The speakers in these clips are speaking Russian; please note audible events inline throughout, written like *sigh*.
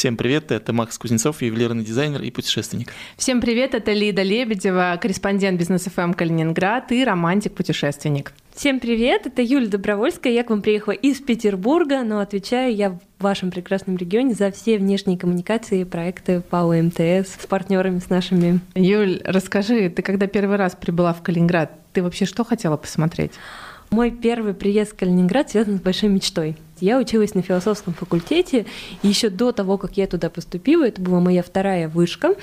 Всем привет, это Макс Кузнецов, ювелирный дизайнер и путешественник. Всем привет, это Лида Лебедева, корреспондент бизнес ФМ Калининград и романтик-путешественник. Всем привет, это Юля Добровольская, я к вам приехала из Петербурга, но отвечаю я в вашем прекрасном регионе за все внешние коммуникации и проекты по МТС с партнерами, с нашими. Юль, расскажи, ты когда первый раз прибыла в Калининград, ты вообще что хотела посмотреть? Мой первый приезд в Калининград связан с большой мечтой – я училась на философском факультете, и еще до того, как я туда поступила, это была моя вторая вышка,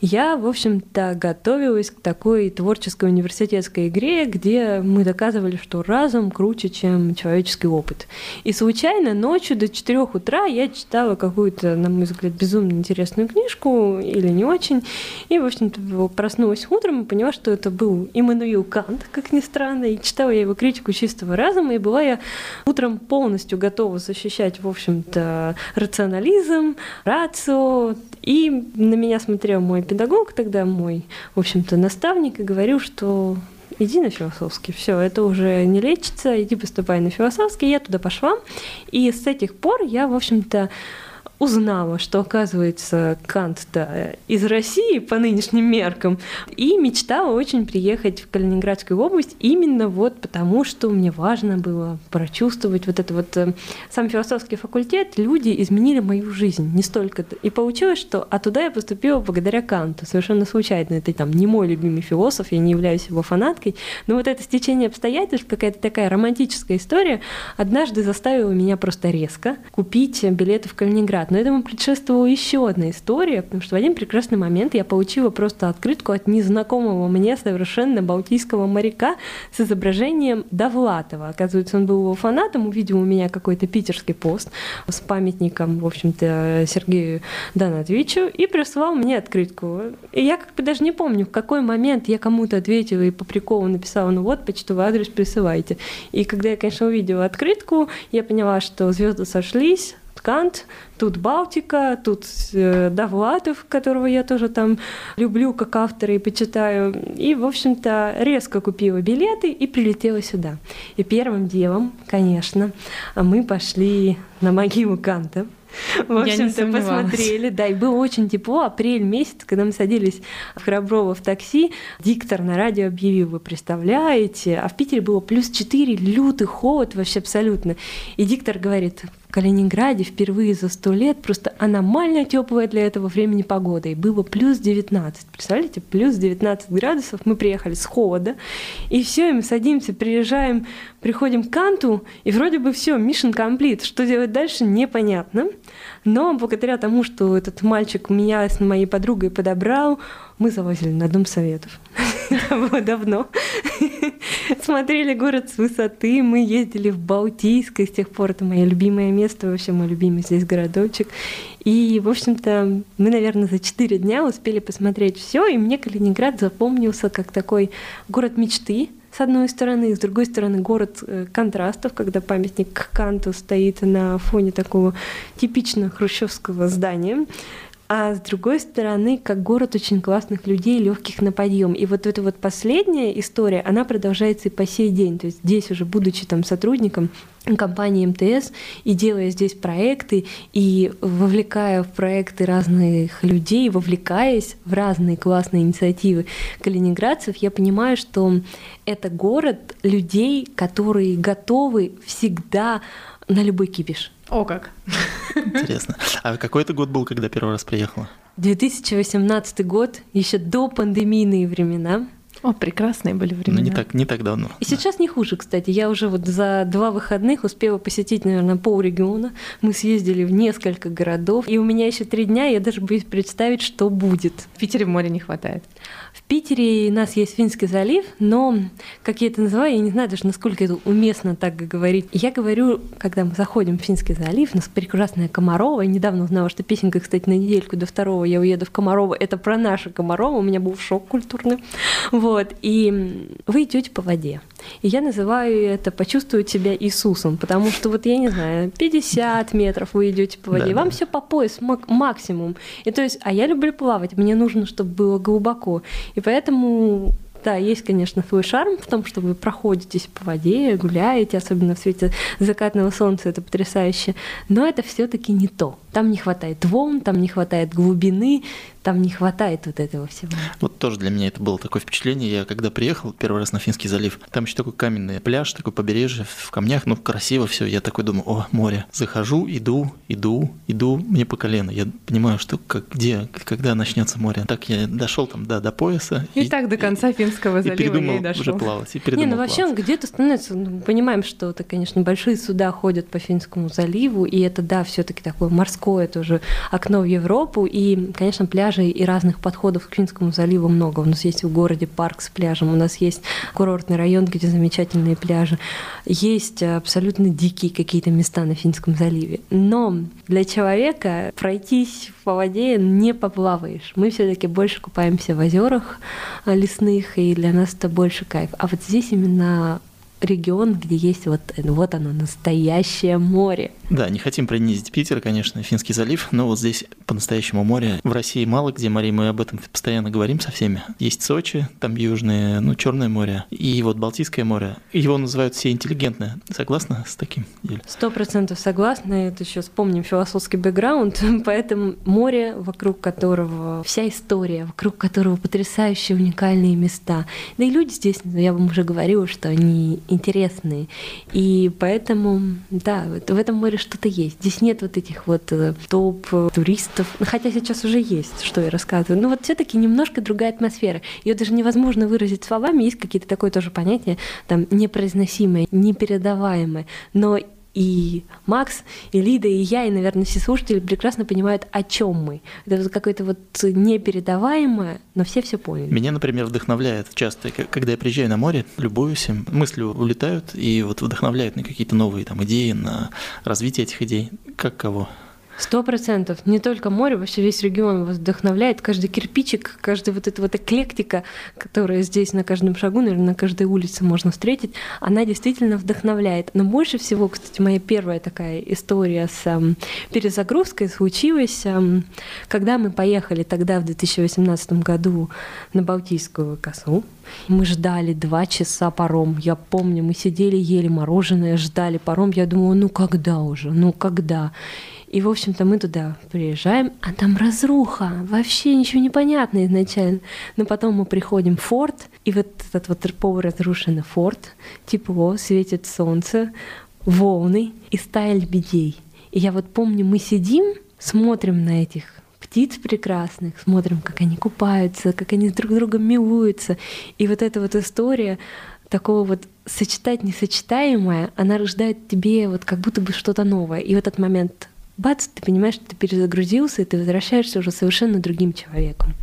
я, в общем-то, готовилась к такой творческой университетской игре, где мы доказывали, что разум круче, чем человеческий опыт. И случайно ночью до 4 утра я читала какую-то, на мой взгляд, безумно интересную книжку, или не очень, и, в общем-то, проснулась утром и поняла, что это был Иммануил Кант, как ни странно, и читала я его критику чистого разума, и была я утром полностью готова готова защищать, в общем-то, рационализм, рацио. И на меня смотрел мой педагог, тогда мой, в общем-то, наставник, и говорил, что иди на философский, все, это уже не лечится, иди поступай на философский. Я туда пошла, и с этих пор я, в общем-то, узнала, что, оказывается, Кант да, из России по нынешним меркам, и мечтала очень приехать в Калининградскую область именно вот потому, что мне важно было прочувствовать вот это вот э, сам философский факультет, люди изменили мою жизнь, не столько. И получилось, что а туда я поступила благодаря Канту, совершенно случайно. Это там не мой любимый философ, я не являюсь его фанаткой, но вот это стечение обстоятельств, какая-то такая романтическая история, однажды заставила меня просто резко купить билеты в Калининград. Но этому предшествовала еще одна история, потому что в один прекрасный момент я получила просто открытку от незнакомого мне совершенно балтийского моряка с изображением Довлатова. Оказывается, он был его фанатом, увидел у меня какой-то питерский пост с памятником, в общем-то, Сергею Донатовичу и прислал мне открытку. И я как бы даже не помню, в какой момент я кому-то ответила и по приколу написала, ну вот, почтовый адрес присылайте. И когда я, конечно, увидела открытку, я поняла, что звезды сошлись, Кант, тут Балтика, тут э, Довлатов, которого я тоже там люблю как автора и почитаю. И, в общем-то, резко купила билеты и прилетела сюда. И первым делом, конечно, мы пошли на могилу Канта. В общем-то, посмотрели. Да, и было очень тепло. Апрель месяц, когда мы садились в Храброво в такси, диктор на радио объявил, вы представляете, а в Питере было плюс 4, лютый холод вообще абсолютно. И диктор говорит, Калининграде впервые за сто лет просто аномально теплая для этого времени погода. И было плюс 19. Представляете, плюс 19 градусов. Мы приехали с холода. И все, и мы садимся, приезжаем, приходим к Канту, и вроде бы все, mission complete. Что делать дальше, непонятно. Но благодаря тому, что этот мальчик меня с моей подругой подобрал, мы завозили на Дом Советов. Было давно. Смотрели город с высоты, мы ездили в Балтийск, с тех пор это мое любимое место, вообще мой любимый здесь городочек. И, в общем-то, мы, наверное, за четыре дня успели посмотреть все, и мне Калининград запомнился как такой город мечты, с одной стороны, с другой стороны город э, контрастов, когда памятник Канту стоит на фоне такого типично хрущевского здания а с другой стороны, как город очень классных людей, легких на подъем. И вот эта вот последняя история, она продолжается и по сей день. То есть здесь уже, будучи там сотрудником компании МТС и делая здесь проекты и вовлекая в проекты разных людей, вовлекаясь в разные классные инициативы калининградцев, я понимаю, что это город людей, которые готовы всегда на любой кипиш. О, как. Интересно. А какой это год был, когда первый раз приехала? 2018 год, еще до пандемийные времена. О, прекрасные были времена. Ну, не так, не так давно. И да. сейчас не хуже, кстати. Я уже вот за два выходных успела посетить, наверное, пол региона. Мы съездили в несколько городов. И у меня еще три дня, я даже боюсь представить, что будет. В Питере моря не хватает. Питере у нас есть Финский залив, но, как я это называю, я не знаю даже, насколько это уместно так говорить. Я говорю, когда мы заходим в Финский залив, у нас прекрасная Комарова. Я недавно узнала, что песенка, кстати, на недельку до второго я уеду в Комарова. Это про нашу Комарова. У меня был шок культурный. Вот. И вы идете по воде. И я называю это почувствовать себя Иисусом, потому что вот я не знаю, 50 метров вы идете по воде, да, вам да. все по пояс максимум. И то есть, а я люблю плавать, мне нужно, чтобы было глубоко. И поэтому да, есть, конечно, свой шарм в том, что вы проходитесь по воде, гуляете, особенно в свете закатного солнца, это потрясающе. Но это все-таки не то Там не хватает волн, там не хватает глубины, там не хватает вот этого всего. Вот тоже для меня это было такое впечатление. Я когда приехал первый раз на Финский залив, там еще такой каменный пляж, такой побережье в камнях, ну красиво все. Я такой думаю, о, море. Захожу, иду, иду, иду, мне по колено. Я понимаю, что как, где, когда начнется море. Так я дошел там да, до пояса. И, и так до конца Финского залива и передумал я и дошел. уже плавать. И не, ну вообще он где-то становится, ну, понимаем, что это, конечно, большие суда ходят по Финскому заливу, и это, да, все-таки такое морское тоже окно в Европу, и, конечно, пляжей и разных подходов к Финскому заливу много. У нас есть в городе парк с пляжем, у нас есть курортный район, где замечательные пляжи, есть абсолютно дикие какие-то места на Финском заливе. Но для человека пройтись по воде не поплаваешь. Мы все-таки больше купаемся в озерах лесных, и для нас это больше кайф. А вот здесь именно регион, где есть вот, вот оно, настоящее море. Да, не хотим принизить Питер, конечно, Финский залив, но вот здесь по-настоящему море. В России мало где море, мы об этом постоянно говорим со всеми. Есть Сочи, там южное, ну, Черное море, и вот Балтийское море. Его называют все интеллигентное. Согласна с таким? Сто процентов согласна. Это еще вспомним философский бэкграунд. *laughs* Поэтому море, вокруг которого вся история, вокруг которого потрясающие уникальные места. Да и люди здесь, я вам уже говорила, что они интересные. И поэтому, да, в этом море что-то есть. Здесь нет вот этих вот э, топ туристов, хотя сейчас уже есть, что я рассказываю. Но вот все-таки немножко другая атмосфера. Ее даже невозможно выразить словами. Есть какие-то такое тоже понятие, там, непроизносимое, непередаваемое. Но и Макс, и Лида, и я, и, наверное, все слушатели прекрасно понимают, о чем мы. Это вот какое-то вот непередаваемое, но все все поняли. Меня, например, вдохновляет часто, когда я приезжаю на море, любуюсь им, мысли улетают и вот вдохновляют на какие-то новые там идеи, на развитие этих идей. Как кого? Сто процентов. Не только море, вообще весь регион вас вдохновляет. Каждый кирпичик, каждая вот эта вот эклектика, которая здесь на каждом шагу, наверное, на каждой улице можно встретить, она действительно вдохновляет. Но больше всего, кстати, моя первая такая история с эм, перезагрузкой случилась, эм, когда мы поехали тогда, в 2018 году, на Балтийскую косу. Мы ждали два часа паром. Я помню, мы сидели, ели мороженое, ждали паром. Я думала, ну когда уже, ну когда? И, в общем-то, мы туда приезжаем, а там разруха, вообще ничего не понятно изначально. Но потом мы приходим в форт, и вот этот вот полуразрушенный форт, тепло, светит солнце, волны и стая лебедей. И я вот помню, мы сидим, смотрим на этих птиц прекрасных, смотрим, как они купаются, как они друг с другом милуются. И вот эта вот история такого вот сочетать несочетаемое, она рождает тебе вот как будто бы что-то новое. И в этот момент бац, ты понимаешь, что ты перезагрузился, и ты возвращаешься уже совершенно другим человеком.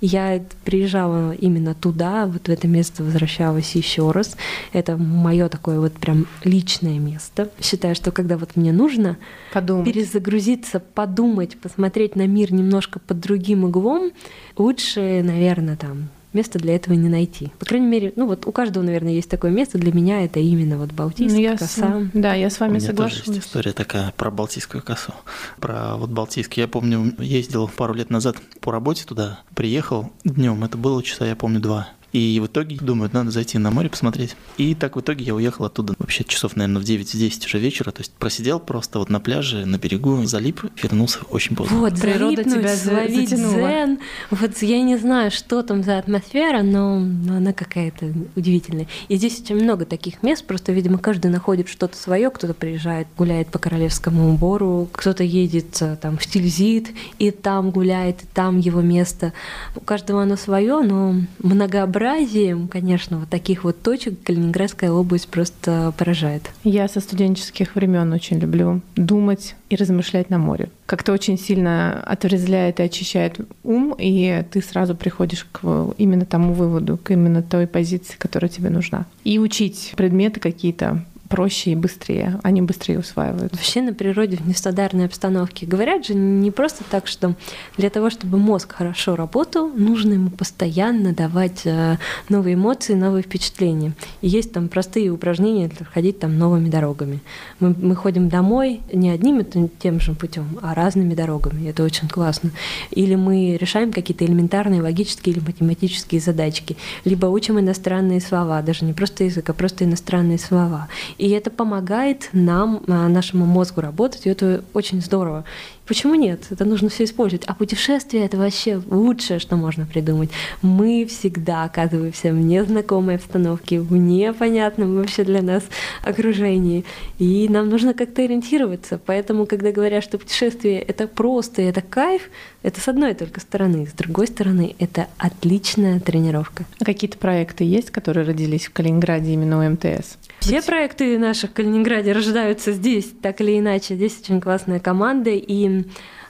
И я приезжала именно туда, вот в это место возвращалась еще раз. Это мое такое вот прям личное место. Считаю, что когда вот мне нужно подумать. перезагрузиться, подумать, посмотреть на мир немножко под другим углом, лучше, наверное, там места для этого не найти. По крайней мере, ну вот у каждого, наверное, есть такое место. Для меня это именно вот Балтийская ну, я коса. С... Да, я с вами у меня соглашусь. Тоже есть история такая про Балтийскую косу. Про вот Балтийский. Я помню, ездил пару лет назад по работе туда, приехал днем. Это было часа, я помню, два. И в итоге думаю, надо зайти на море посмотреть. И так в итоге я уехал оттуда вообще часов, наверное, в 9-10 уже вечера. То есть просидел просто вот на пляже, на берегу, залип, вернулся очень поздно. Вот, природа тебя словить дзен. Вот я не знаю, что там за атмосфера, но она какая-то удивительная. И здесь очень много таких мест, просто, видимо, каждый находит что-то свое. Кто-то приезжает, гуляет по Королевскому убору, кто-то едет э, там в Тильзит, и там гуляет, и там его место. У каждого оно свое, но многообразие разнообразием, конечно, вот таких вот точек Калининградская область просто поражает. Я со студенческих времен очень люблю думать и размышлять на море. Как-то очень сильно отрезвляет и очищает ум, и ты сразу приходишь к именно тому выводу, к именно той позиции, которая тебе нужна. И учить предметы какие-то проще и быстрее, они быстрее усваивают. Вообще на природе в нестандартной обстановке говорят же не просто так, что для того, чтобы мозг хорошо работал, нужно ему постоянно давать э, новые эмоции, новые впечатления. И есть там простые упражнения для ходить там новыми дорогами. Мы, мы ходим домой не одним и тем же путем, а разными дорогами. Это очень классно. Или мы решаем какие-то элементарные логические или математические задачки, либо учим иностранные слова, даже не просто язык, а просто иностранные слова. И это помогает нам, а, нашему мозгу работать, и это очень здорово. Почему нет? Это нужно все использовать. А путешествие это вообще лучшее, что можно придумать. Мы всегда оказываемся в незнакомой обстановке, в непонятном вообще для нас окружении. И нам нужно как-то ориентироваться. Поэтому, когда говорят, что путешествие это просто, это кайф, это с одной только стороны. С другой стороны, это отличная тренировка. А какие-то проекты есть, которые родились в Калининграде именно у МТС? Все проекты наши в Калининграде рождаются здесь, так или иначе. Здесь очень классная команда, и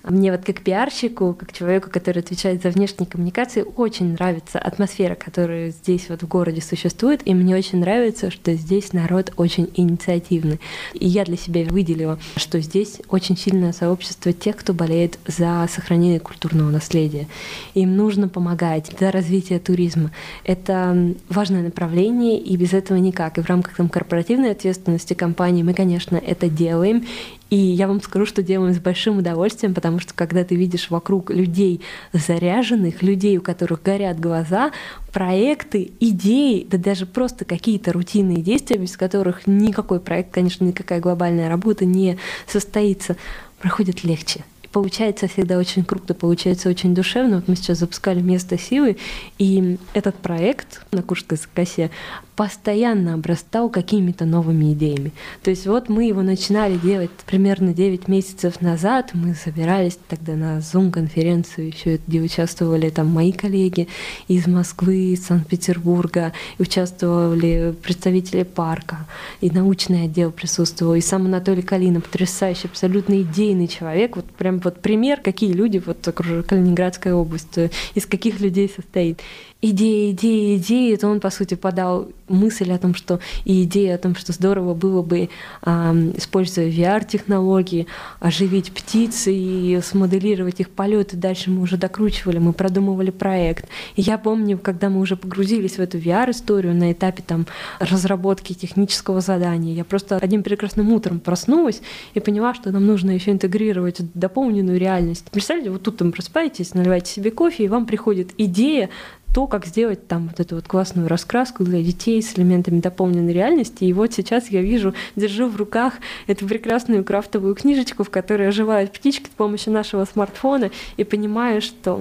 мне вот как пиарщику, как человеку, который отвечает за внешние коммуникации, очень нравится атмосфера, которая здесь вот в городе существует, и мне очень нравится, что здесь народ очень инициативный. И я для себя выделила, что здесь очень сильное сообщество тех, кто болеет за сохранение культурного наследия. Им нужно помогать за развитие туризма. Это важное направление, и без этого никак. И в рамках там, корпоративной ответственности компании мы, конечно, это делаем. И я вам скажу, что делаем с большим удовольствием, потому что когда ты видишь вокруг людей заряженных, людей, у которых горят глаза, проекты, идеи, да даже просто какие-то рутинные действия, без которых никакой проект, конечно, никакая глобальная работа не состоится, проходит легче получается всегда очень круто, получается очень душевно. Вот мы сейчас запускали «Место силы», и этот проект на Курской косе постоянно обрастал какими-то новыми идеями. То есть вот мы его начинали делать примерно 9 месяцев назад, мы собирались тогда на Zoom-конференцию, еще где участвовали там мои коллеги из Москвы, из Санкт-Петербурга, участвовали представители парка, и научный отдел присутствовал, и сам Анатолий Калина, потрясающий, абсолютно идейный человек, вот прям вот пример, какие люди, вот Калининградская область, из каких людей состоит идеи, идеи, идеи, то он, по сути, подал мысль о том, что и идея о том, что здорово было бы, используя VR-технологии, оживить птицы и смоделировать их полеты. Дальше мы уже докручивали, мы продумывали проект. И я помню, когда мы уже погрузились в эту VR-историю на этапе там, разработки технического задания, я просто одним прекрасным утром проснулась и поняла, что нам нужно еще интегрировать дополненную реальность. Представляете, вот тут там просыпаетесь, наливаете себе кофе, и вам приходит идея то, как сделать там вот эту вот классную раскраску для детей с элементами дополненной реальности. И вот сейчас я вижу, держу в руках эту прекрасную крафтовую книжечку, в которой оживают птички с помощью нашего смартфона, и понимаю, что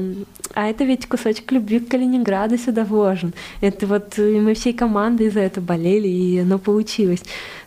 а это ведь кусочек любви к Калининграду сюда вложен. Это вот и мы всей командой за это болели, и оно получилось.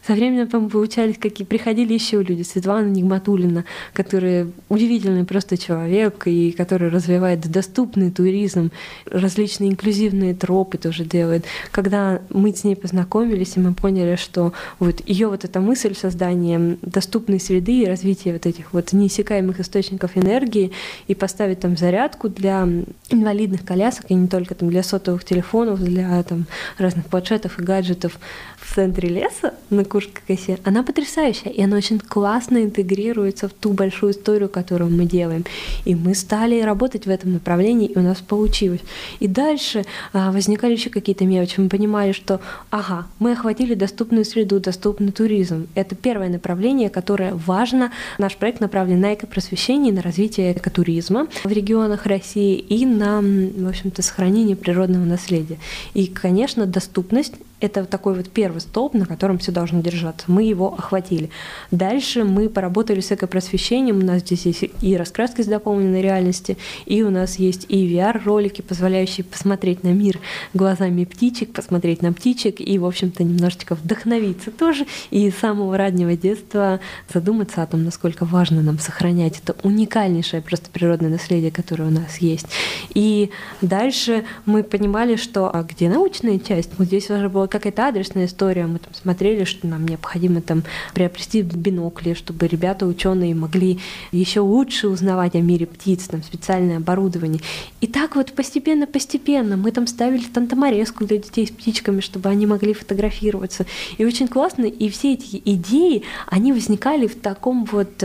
Со временем там получались какие приходили еще люди, Светлана Нигматулина, которая удивительный просто человек и который развивает доступный туризм, различные инклюзивные тропы тоже делает. Когда мы с ней познакомились, и мы поняли, что вот ее вот эта мысль создания доступной среды и развития вот этих вот неиссякаемых источников энергии и поставить там зарядку для инвалидных колясок, и не только там для сотовых телефонов, для там разных планшетов и гаджетов в центре леса на Курской косе, она потрясающая, и она очень классно интегрируется в ту большую историю, которую мы делаем. И мы стали работать в этом направлении, и у нас получилось. И дальше а, возникали еще какие-то мелочи. Мы понимали, что, ага, мы охватили доступную среду, доступный туризм. Это первое направление, которое важно. Наш проект направлен на экопросвещение, на развитие экотуризма в регионах России и на, в общем-то, сохранение природного наследия. И, конечно, доступность это такой вот первый столб, на котором все должно держаться. Мы его охватили. Дальше мы поработали с экопросвещением. У нас здесь есть и раскраски с дополненной реальности, и у нас есть и VR-ролики, позволяющие посмотреть на мир глазами птичек, посмотреть на птичек и, в общем-то, немножечко вдохновиться тоже. И с самого раннего детства задуматься о том, насколько важно нам сохранять это уникальнейшее просто природное наследие, которое у нас есть. И дальше мы понимали, что а где научная часть? Вот здесь уже было какая-то адресная история. Мы там смотрели, что нам необходимо там приобрести бинокли, чтобы ребята ученые могли еще лучше узнавать о мире птиц, там специальное оборудование. И так вот постепенно-постепенно мы там ставили тантаморезку для детей с птичками, чтобы они могли фотографироваться. И очень классно, и все эти идеи, они возникали в таком вот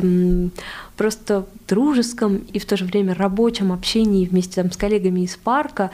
просто дружеском и в то же время рабочем общении вместе там, с коллегами из парка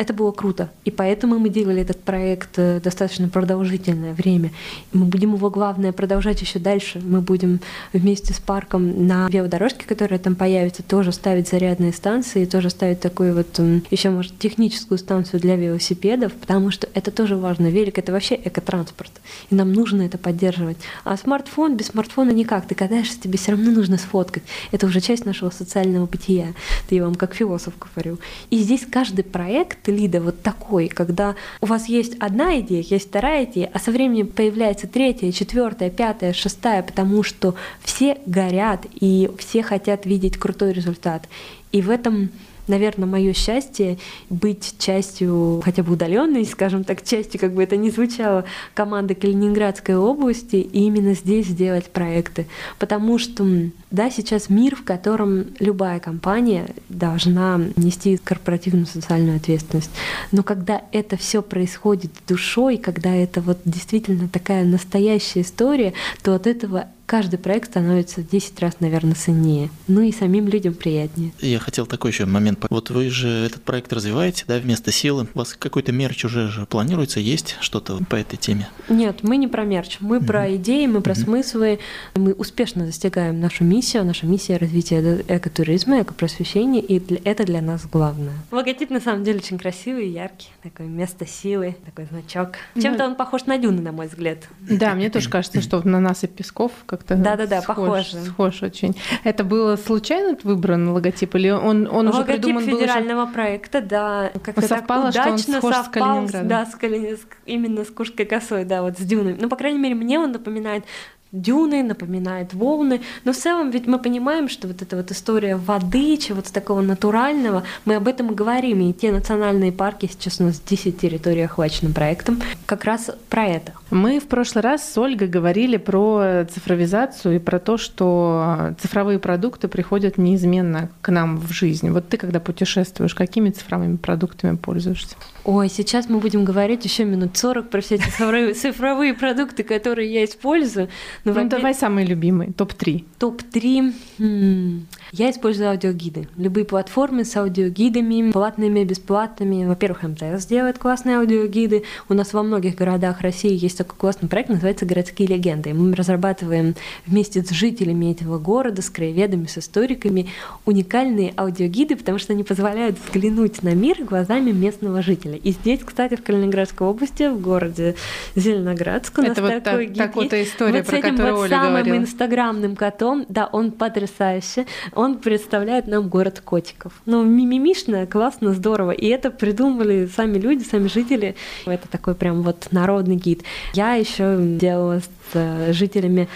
это было круто. И поэтому мы делали этот проект э, достаточно продолжительное время. Мы будем его, главное, продолжать еще дальше. Мы будем вместе с парком на велодорожке, которая там появится, тоже ставить зарядные станции, тоже ставить такую вот еще, может, техническую станцию для велосипедов, потому что это тоже важно. Велик — это вообще экотранспорт, и нам нужно это поддерживать. А смартфон, без смартфона никак. Ты катаешься, тебе все равно нужно сфоткать. Это уже часть нашего социального бытия. Ты я вам как философ говорю. И здесь каждый проект лида вот такой, когда у вас есть одна идея, есть вторая идея, а со временем появляется третья, четвертая, пятая, шестая, потому что все горят и все хотят видеть крутой результат. И в этом наверное, мое счастье быть частью, хотя бы удаленной, скажем так, частью, как бы это ни звучало, команды Калининградской области, и именно здесь сделать проекты. Потому что, да, сейчас мир, в котором любая компания должна нести корпоративную социальную ответственность. Но когда это все происходит душой, когда это вот действительно такая настоящая история, то от этого каждый проект становится 10 раз, наверное, ценнее. Ну и самим людям приятнее. Я хотел такой еще момент. Вот вы же этот проект развиваете, да, вместо силы. У вас какой-то мерч уже же планируется? Есть что-то по этой теме? Нет, мы не про мерч. Мы mm-hmm. про идеи, мы про mm-hmm. смыслы. Мы успешно достигаем нашу миссию. Наша миссия развития экотуризма, экопросвещения, и это для нас главное. Логотип на самом деле очень красивый, яркий. Такое место силы, такой значок. Чем-то он похож на дюны, на мой взгляд. Да, мне тоже кажется, что на нас и Песков, как как-то да-да-да, схож, похоже. Схож очень. Это было случайно выбран логотип или он, он логотип уже придуман федерального был проекта, да. Как-то совпало, так удачно что он схож совпал, с Калининградом. Да, с, Кали... именно с Курской косой, да, вот с дюнами. Ну, по крайней мере, мне он напоминает дюны, напоминает волны. Но в целом ведь мы понимаем, что вот эта вот история воды, чего-то такого натурального, мы об этом и говорим. И те национальные парки, сейчас у нас 10 территорий охвачены проектом, как раз про это. Мы в прошлый раз с Ольгой говорили про цифровизацию и про то, что цифровые продукты приходят неизменно к нам в жизнь. Вот ты, когда путешествуешь, какими цифровыми продуктами пользуешься? Ой, сейчас мы будем говорить еще минут 40 про все эти цифровые, *laughs* цифровые продукты, которые я использую. Ну, ну давай самые любимые, топ-3. Топ-3. Я использую аудиогиды. Любые платформы с аудиогидами, платными, бесплатными. Во-первых, МТС делает классные аудиогиды. У нас во многих городах России есть такой классный проект, называется «Городские легенды». И мы разрабатываем вместе с жителями этого города, с краеведами, с историками уникальные аудиогиды, потому что они позволяют взглянуть на мир глазами местного жителя. И здесь, кстати, в Калининградской области, в городе Зеленоградск, у нас Это вот такой так, гид так, история, вот про этим вот Оля самым говорила. инстаграмным котом, да, он потрясающий он представляет нам город котиков. Ну, мимимишно, классно, здорово. И это придумали сами люди, сами жители. Это такой прям вот народный гид. Я еще делала с э, жителями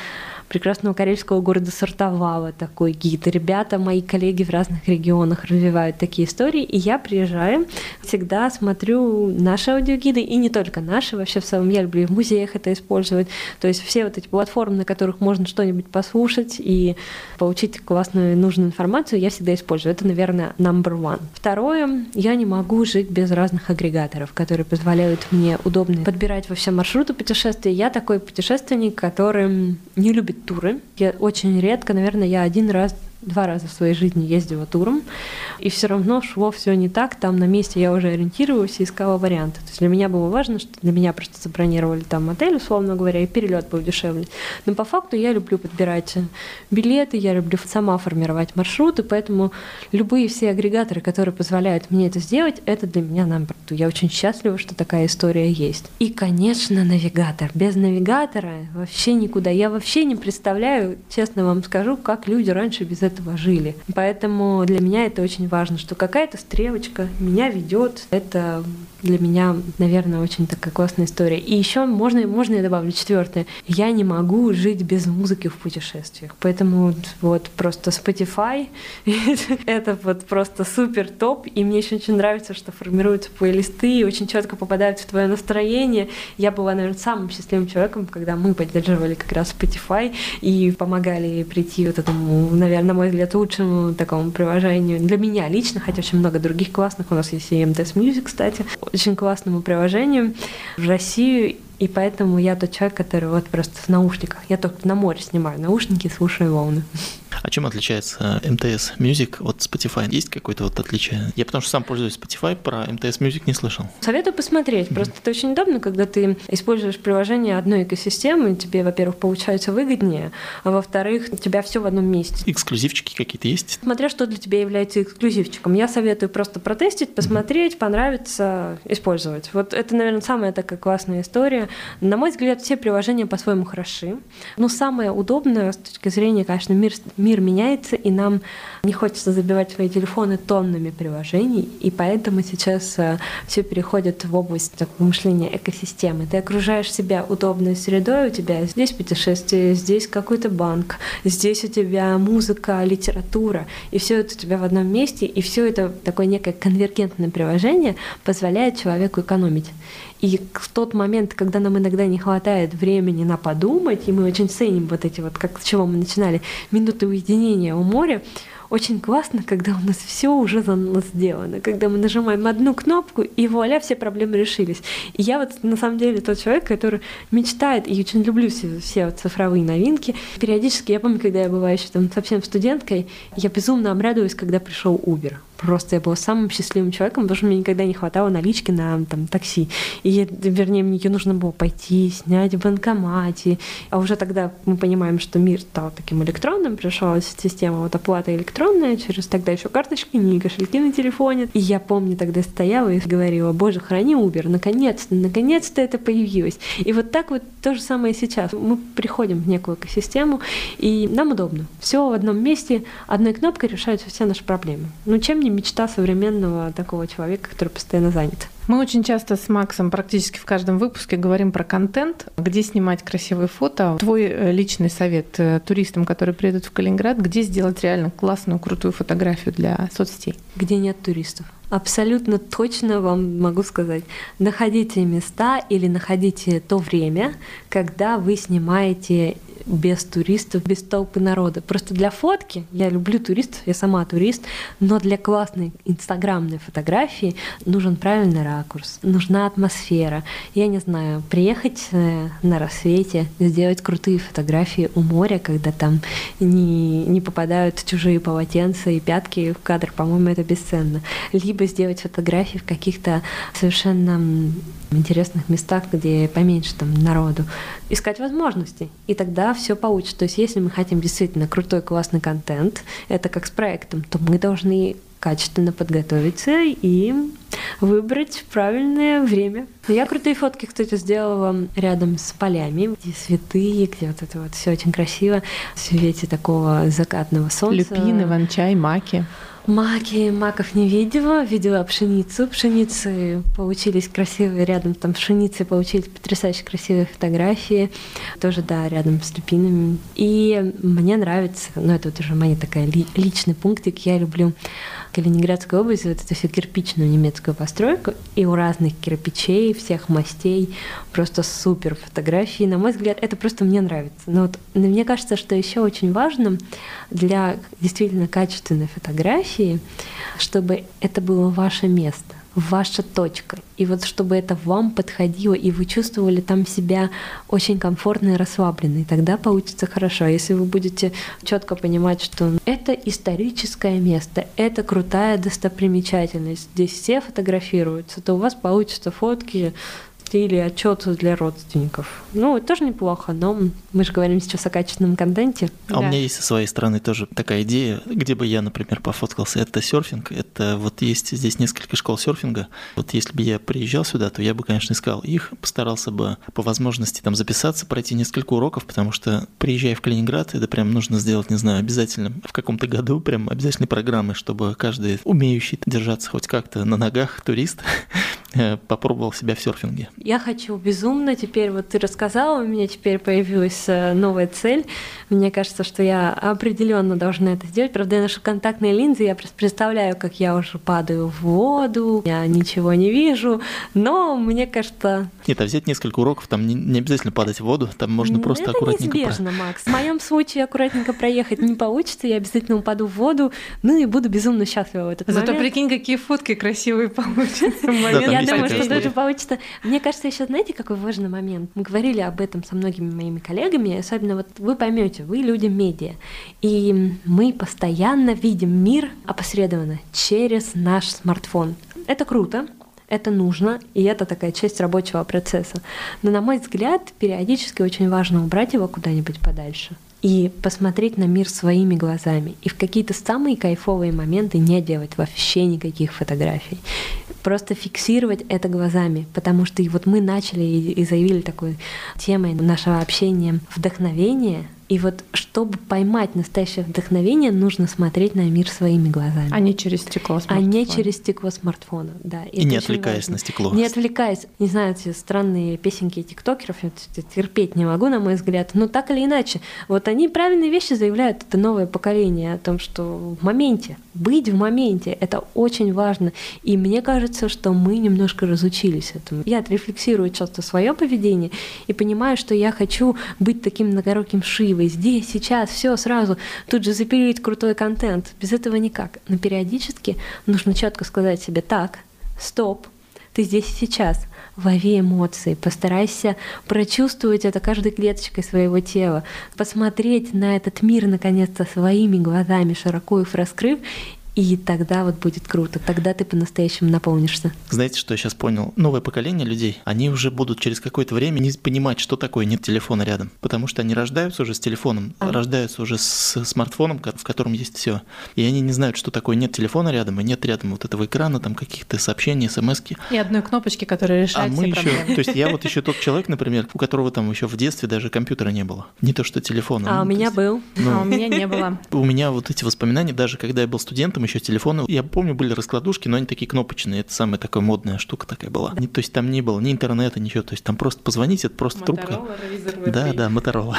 прекрасного карельского города Сартовала такой гид. Ребята, мои коллеги в разных регионах развивают такие истории, и я приезжаю, всегда смотрю наши аудиогиды, и не только наши, вообще в целом я люблю в музеях это использовать, то есть все вот эти платформы, на которых можно что-нибудь послушать и получить классную нужную информацию, я всегда использую. Это, наверное, number one. Второе, я не могу жить без разных агрегаторов, которые позволяют мне удобно подбирать во все маршруты путешествия. Я такой путешественник, который не любит туры. Я очень редко, наверное, я один раз два раза в своей жизни ездила туром, и все равно шло все не так. Там на месте я уже ориентировалась и искала варианты. То есть для меня было важно, что для меня просто забронировали там отель, условно говоря, и перелет был дешевле. Но по факту я люблю подбирать билеты, я люблю сама формировать маршруты, поэтому любые все агрегаторы, которые позволяют мне это сделать, это для меня number two. Я очень счастлива, что такая история есть. И, конечно, навигатор. Без навигатора вообще никуда. Я вообще не представляю, честно вам скажу, как люди раньше без этого этого жили. Поэтому для меня это очень важно, что какая-то стрелочка меня ведет. Это для меня, наверное, очень такая классная история. И еще можно, можно я добавлю четвертое. Я не могу жить без музыки в путешествиях. Поэтому вот просто Spotify *laughs* это вот просто супер топ. И мне еще очень нравится, что формируются плейлисты и очень четко попадают в твое настроение. Я была, наверное, самым счастливым человеком, когда мы поддерживали как раз Spotify и помогали прийти вот этому, наверное, мой взгляд, лучшему такому приложению для меня лично, хотя очень много других классных. У нас есть и MTS Music, кстати, очень классному приложению в Россию. И поэтому я тот человек, который вот просто в наушниках. Я только на море снимаю наушники слушаю волны. А чем отличается МТС Music от Spotify? Есть какое-то вот отличие? Я потому что сам пользуюсь Spotify, про МТС Music не слышал. Советую посмотреть. Просто это очень удобно, когда ты используешь приложение одной экосистемы, тебе, во-первых, получается выгоднее, а во-вторых, у тебя все в одном месте. Эксклюзивчики какие-то есть? Смотря что для тебя является эксклюзивчиком. Я советую просто протестить, посмотреть, понравится, использовать. Вот это, наверное, самая такая классная история. На мой взгляд, все приложения по-своему хороши. Но самое удобное с точки зрения, конечно, мир, мир меняется, и нам не хочется забивать свои телефоны тоннами приложений, и поэтому сейчас э, все переходит в область такого мышления экосистемы. Ты окружаешь себя удобной средой, у тебя здесь путешествие, здесь какой-то банк, здесь у тебя музыка, литература, и все это у тебя в одном месте, и все это такое некое конвергентное приложение позволяет человеку экономить. И в тот момент, когда нам иногда не хватает времени на подумать, и мы очень ценим вот эти вот, как с чего мы начинали, минуты уединения у моря, очень классно, когда у нас все уже за нас сделано, когда мы нажимаем одну кнопку, и вуаля, все проблемы решились. И я вот на самом деле тот человек, который мечтает, и очень люблю все, все вот цифровые новинки. Периодически, я помню, когда я была еще там совсем студенткой, я безумно обрадовалась, когда пришел Uber. Просто я была самым счастливым человеком, потому что мне никогда не хватало налички на там, такси. И, вернее, мне ее нужно было пойти, снять в банкомате. А уже тогда мы понимаем, что мир стал таким электронным, пришла система вот оплаты электронная, через тогда еще карточки, не кошельки на телефоне. И я помню, тогда стояла и говорила, боже, храни Uber, наконец-то, наконец-то это появилось. И вот так вот то же самое сейчас. Мы приходим в некую экосистему, и нам удобно. Все в одном месте, одной кнопкой решаются все наши проблемы. Ну, чем не мечта современного такого человека, который постоянно занят. Мы очень часто с Максом практически в каждом выпуске говорим про контент, где снимать красивые фото. Твой э, личный совет э, туристам, которые приедут в Калининград, где сделать реально классную, крутую фотографию для соцсетей? Где нет туристов. Абсолютно точно вам могу сказать. Находите места или находите то время, когда вы снимаете без туристов, без толпы народа. Просто для фотки, я люблю туристов, я сама турист, но для классной инстаграмной фотографии нужен правильный ракурс, нужна атмосфера. Я не знаю, приехать э, на рассвете, сделать крутые фотографии у моря, когда там не, не попадают чужие полотенца и пятки в кадр, по-моему, это бесценно. Либо сделать фотографии в каких-то совершенно интересных местах, где поменьше там народу, искать возможности. И тогда все получится. То есть если мы хотим действительно крутой, классный контент, это как с проектом, то мы должны качественно подготовиться и выбрать правильное время. Я крутые фотки, кстати, сделала рядом с полями, где цветы, где вот это вот все очень красиво, в свете такого закатного солнца. Люпины, иван-чай, маки. Маки, маков не видела, видела пшеницу. Пшеницы получились красивые, рядом там пшеницы получились потрясающе красивые фотографии. Тоже, да, рядом с люпинами. И мне нравится, ну это вот уже моя такая ли, личный пунктик, я люблю Калининградская область, вот эту всю кирпичную немецкую постройку, и у разных кирпичей, всех мастей, просто супер фотографии. На мой взгляд, это просто мне нравится. Но вот мне кажется, что еще очень важно для действительно качественной фотографии, чтобы это было ваше место ваша точка. И вот чтобы это вам подходило, и вы чувствовали там себя очень комфортно и расслабленно, и тогда получится хорошо. Если вы будете четко понимать, что это историческое место, это крутая достопримечательность, здесь все фотографируются, то у вас получатся фотки или отчет для родственников. Ну, это тоже неплохо, но мы же говорим сейчас о качественном контенте. А да. у меня есть со своей стороны тоже такая идея, где бы я, например, пофоткался. Это серфинг. Это вот есть здесь несколько школ серфинга. Вот если бы я приезжал сюда, то я бы, конечно, искал их, постарался бы по возможности там записаться, пройти несколько уроков, потому что приезжая в Калининград, это прям нужно сделать, не знаю, обязательно в каком-то году, прям обязательной программы, чтобы каждый умеющий держаться хоть как-то на ногах турист *laughs* попробовал себя в серфинге. Я хочу безумно, теперь вот ты рассказала, у меня теперь появилась э, новая цель. Мне кажется, что я определенно должна это сделать. Правда, я ношу контактные линзы, я представляю, как я уже падаю в воду, я ничего не вижу, но мне кажется... Нет, а взять несколько уроков, там не, не обязательно падать в воду, там можно просто это аккуратненько... Это неизбежно, про... Макс. В моем случае аккуратненько проехать не получится, я обязательно упаду в воду, ну и буду безумно счастлива в этот Зато момент. прикинь, какие фотки красивые получатся. Я думаю, что тоже получится. Мне кажется, еще знаете, какой важный момент? Мы говорили об этом со многими моими коллегами, особенно вот вы поймете, вы люди медиа, и мы постоянно видим мир опосредованно через наш смартфон. Это круто, это нужно, и это такая часть рабочего процесса. Но, на мой взгляд, периодически очень важно убрать его куда-нибудь подальше и посмотреть на мир своими глазами. И в какие-то самые кайфовые моменты не делать вообще никаких фотографий. Просто фиксировать это глазами, потому что и вот мы начали и, заявили такой темой нашего общения вдохновение. И вот чтобы поймать настоящее вдохновение, нужно смотреть на мир своими глазами. А не через стекло А смартфона. не через стекло смартфона, да. И не это очень отвлекаясь важно. на стекло. Не отвлекаясь. Не знаю, эти странные песенки тиктокеров, я терпеть не могу, на мой взгляд. Но так или иначе, вот они правильные вещи заявляют, это новое поколение, о том, что в моменте, быть в моменте, это очень важно. И мне кажется, что мы немножко разучились этому. Я отрефлексирую часто свое поведение и понимаю, что я хочу быть таким многоруким Шивой. Здесь, сейчас, все сразу. Тут же запилить крутой контент. Без этого никак. Но периодически нужно четко сказать себе так, стоп, ты здесь и сейчас. Лови эмоции, постарайся прочувствовать это каждой клеточкой своего тела, посмотреть на этот мир наконец-то своими глазами, широко их раскрыв, и тогда вот будет круто, тогда ты по-настоящему наполнишься. Знаете, что я сейчас понял? Новое поколение людей, они уже будут через какое-то время не понимать, что такое нет телефона рядом. Потому что они рождаются уже с телефоном, А. рождаются уже с смартфоном, в котором есть все. И они не знают, что такое нет телефона рядом, и нет рядом вот этого экрана, там каких-то сообщений, смс И одной кнопочки, которая А решает мы все еще, проблемы. *laughs* то есть я вот еще тот человек, например, у которого там еще в детстве даже компьютера не было. Не то что телефона. А Ну, у меня есть, был. ну, А у меня не было. *laughs* У меня вот эти воспоминания, даже когда я был студентом, еще телефоны, я помню, были раскладушки, но они такие кнопочные, это самая такая модная штука такая была. Не- То есть там не было ни интернета, ничего, то есть там просто позвонить, это просто трубка. Да, да, Моторола.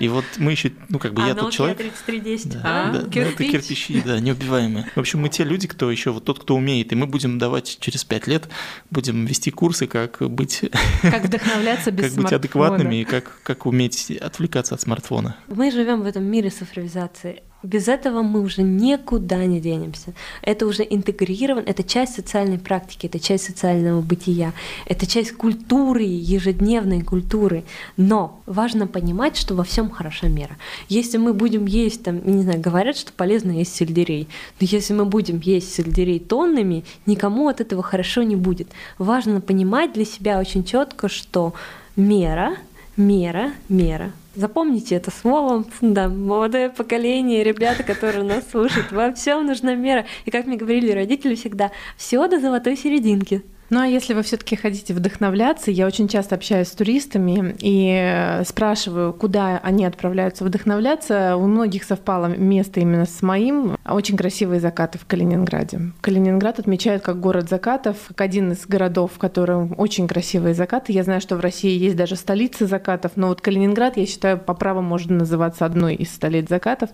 И вот мы еще, ну как бы а я тот человек. 3310. Да, а? да, ну, это Кирпич. кирпичи, да, неубиваемые. В общем, мы те люди, кто еще, вот тот, кто умеет, и мы будем давать через пять лет, будем вести курсы, как быть, Как вдохновляться *laughs* без как быть адекватными и как, как уметь отвлекаться от смартфона. Мы живем в этом мире цифровизации. Без этого мы уже никуда не денемся. Это уже интегрировано, это часть социальной практики, это часть социального бытия, это часть культуры, ежедневной культуры. Но важно понимать, что во всем хороша мера. Если мы будем есть, там, не знаю, говорят, что полезно есть сельдерей, но если мы будем есть сельдерей тоннами, никому от этого хорошо не будет. Важно понимать для себя очень четко, что мера, мера, мера. Запомните это слово, да, молодое поколение, ребята, которые нас слушают, во всем нужна мера. И как мне говорили родители всегда, все до золотой серединки. Ну а если вы все-таки хотите вдохновляться, я очень часто общаюсь с туристами и э, спрашиваю, куда они отправляются вдохновляться. У многих совпало место именно с моим. Очень красивые закаты в Калининграде. Калининград отмечают как город закатов, как один из городов, в котором очень красивые закаты. Я знаю, что в России есть даже столицы закатов, но вот Калининград, я считаю, по праву может называться одной из столиц закатов.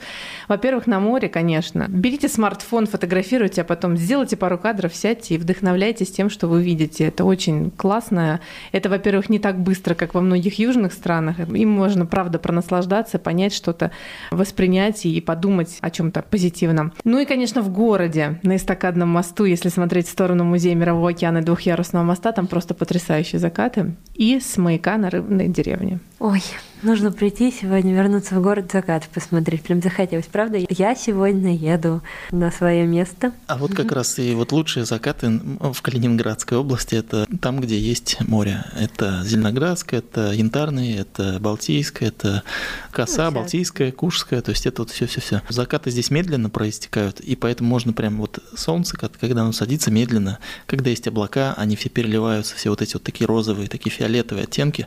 Во-первых, на море, конечно. Берите смартфон, фотографируйте, а потом сделайте пару кадров, сядьте и вдохновляйтесь тем, что вы видите. Это очень классно. Это, во-первых, не так быстро, как во многих южных странах. Им можно, правда, пронаслаждаться, понять что-то, воспринять и подумать о чем-то позитивном. Ну и, конечно, в городе, на эстакадном мосту, если смотреть в сторону Музея Мирового океана и двухъярусного моста, там просто потрясающие закаты. И с маяка на рыбной деревне. Ой, нужно прийти сегодня, вернуться в город закат, посмотреть. Прям захотелось, правда? Я сегодня еду на свое место. А вот как раз и вот лучшие закаты в Калининградской области это там, где есть море. Это Зеленоградское, это Янтарный, это Балтийское, это Коса, Ну, всё. Балтийская, Куршская, то есть это вот все, все, все. Закаты здесь медленно проистекают, и поэтому можно прям вот солнце, когда оно садится медленно, когда есть облака, они все переливаются, все вот эти вот такие розовые, такие фиолетовые оттенки,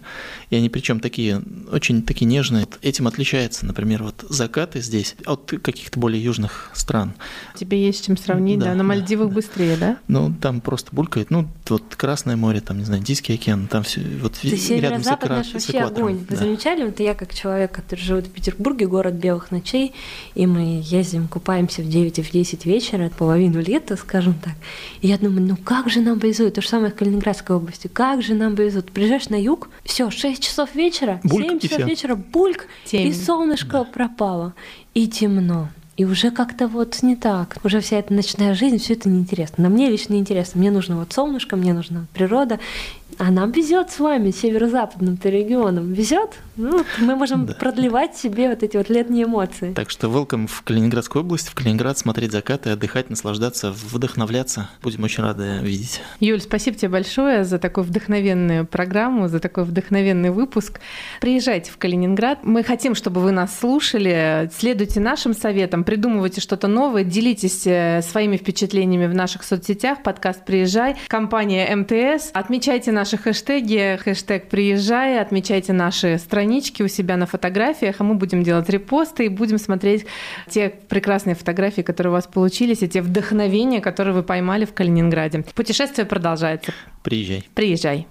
и они причем такие очень такие нежные. Этим отличается, например, вот закаты здесь от каких-то более южных стран. Тебе есть с чем сравнить, да? Да, На Мальдивах да. быстрее, да? Ну, там просто булькает. Ну, вот Красное море, там, не знаю, Индийский океан, там все вот Да рядом с, экра- наш с вообще экватором. огонь. Вы да. замечали? Вот я как человек, который живет в Петербурге, город белых ночей, и мы ездим, купаемся в 9 и в 10 вечера, половину лета, скажем так. И я думаю, ну как же нам повезет? То же самое в Калининградской области. Как же нам повезет? Приезжаешь на юг, все, 6 часов вечера, Бульк, 7 и часов вечера, бульк, Темень. и солнышко пропало, и темно. И уже как-то вот не так. Уже вся эта ночная жизнь, все это неинтересно. На мне лично неинтересно. Мне нужно вот солнышко, мне нужна природа. А нам везет с вами, северо-западным-то регионом. Везет? Ну, мы можем да. продлевать себе вот эти вот летние эмоции. Так что welcome в Калининградскую область, в Калининград, смотреть закаты, отдыхать, наслаждаться, вдохновляться. Будем очень рады видеть. Юль, спасибо тебе большое за такую вдохновенную программу, за такой вдохновенный выпуск. Приезжайте в Калининград. Мы хотим, чтобы вы нас слушали. Следуйте нашим советам, придумывайте что-то новое, делитесь э, своими впечатлениями в наших соцсетях. Подкаст «Приезжай», компания МТС. Отмечайте наши хэштеги, хэштег «Приезжай», отмечайте наши странички у себя на фотографиях, а мы будем делать репосты и будем смотреть те прекрасные фотографии, которые у вас получились, и те вдохновения, которые вы поймали в Калининграде. Путешествие продолжается. Приезжай. Приезжай.